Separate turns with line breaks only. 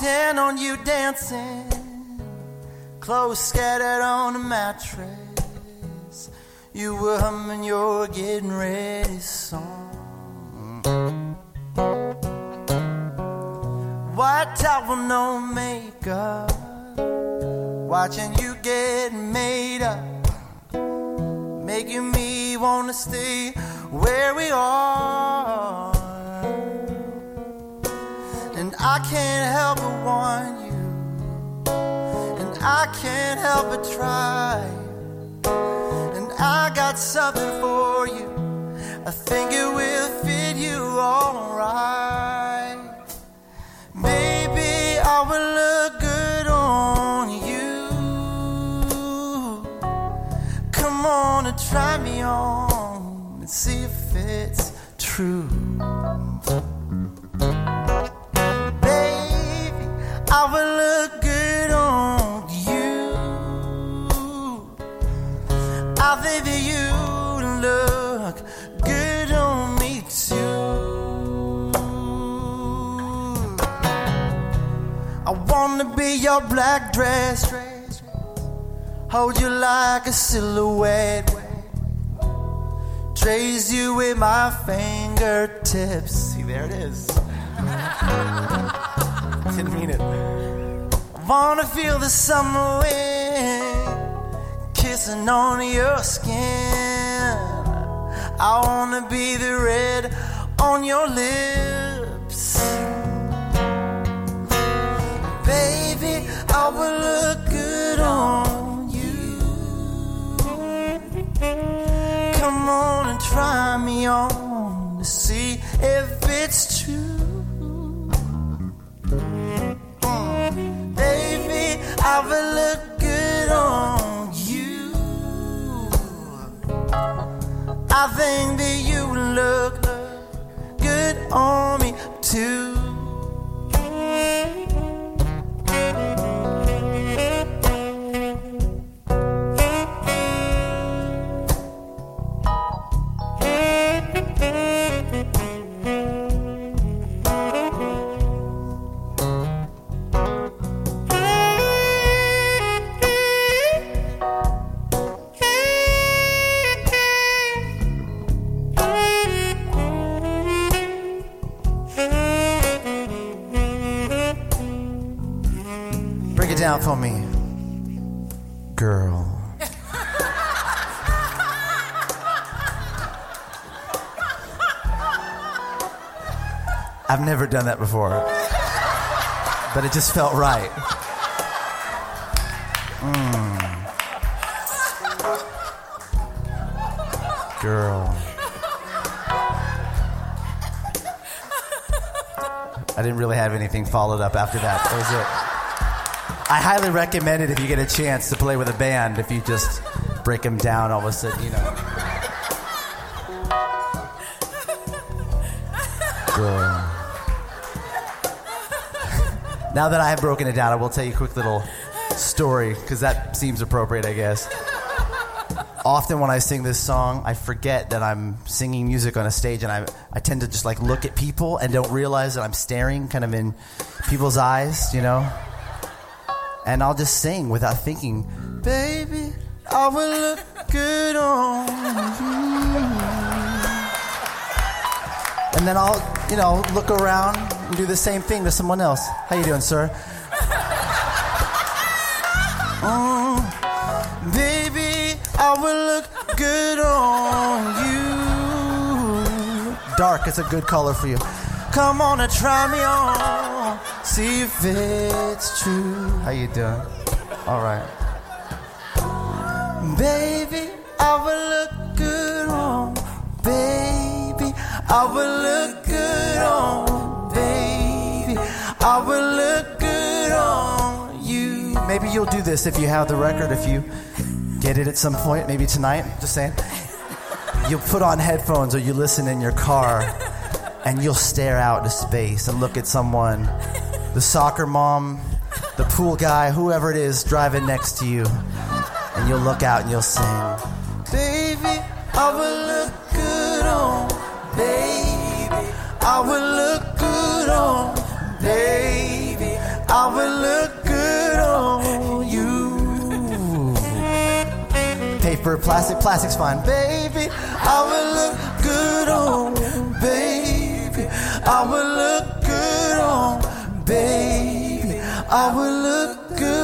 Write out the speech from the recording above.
walked in on you dancing, clothes scattered on the mattress. You were humming your getting ready song. White towel, no makeup. Watching you get made up. Making me wanna stay where we are. I can't help but want you. And I can't help but try. And I got something for you. I think it will fit you alright. Maybe I will look good on you. Come on and try me on and see if it's true. I will look good on you. Ah, that you look good on me too. I wanna be your black dress, hold you like a silhouette, trace you with my fingertips. See, there it is. Didn't mean it. I wanna feel the summer wind kissing on your skin. I wanna be the red on your lips. Baby, I will look good on you. Come on and try me on to see I think that you look good on me too. It for me, girl. I've never done that before, but it just felt right. Mm. Girl. I didn't really have anything followed up after that. That was it. I highly recommend it if you get a chance to play with a band. If you just break them down, all of a sudden, you know. Now that I have broken it down, I will tell you a quick little story because that seems appropriate, I guess. Often when I sing this song, I forget that I'm singing music on a stage, and I I tend to just like look at people and don't realize that I'm staring kind of in people's eyes, you know. And I'll just sing without thinking, baby, I will look good on you. And then I'll, you know, look around and do the same thing to someone else. How you doing, sir? Mm, baby, I will look good on you. Dark is a good color for you. Come on and try me on. See if it's true. How you doing? All right. Baby, I will look good on. Baby, I will look good on. Baby, I will look good on you. Maybe you'll do this if you have the record, if you get it at some point, maybe tonight. Just saying. You'll put on headphones or you listen in your car and you'll stare out into space and look at someone, the soccer mom, the pool guy, whoever it is driving next to you, and you'll look out and you'll sing, Baby, I will look good on, baby, I will look good on, baby, I will look good on you. Paper, plastic, plastic's fine, baby, I will look good on, baby. I will look good on, baby. I will look good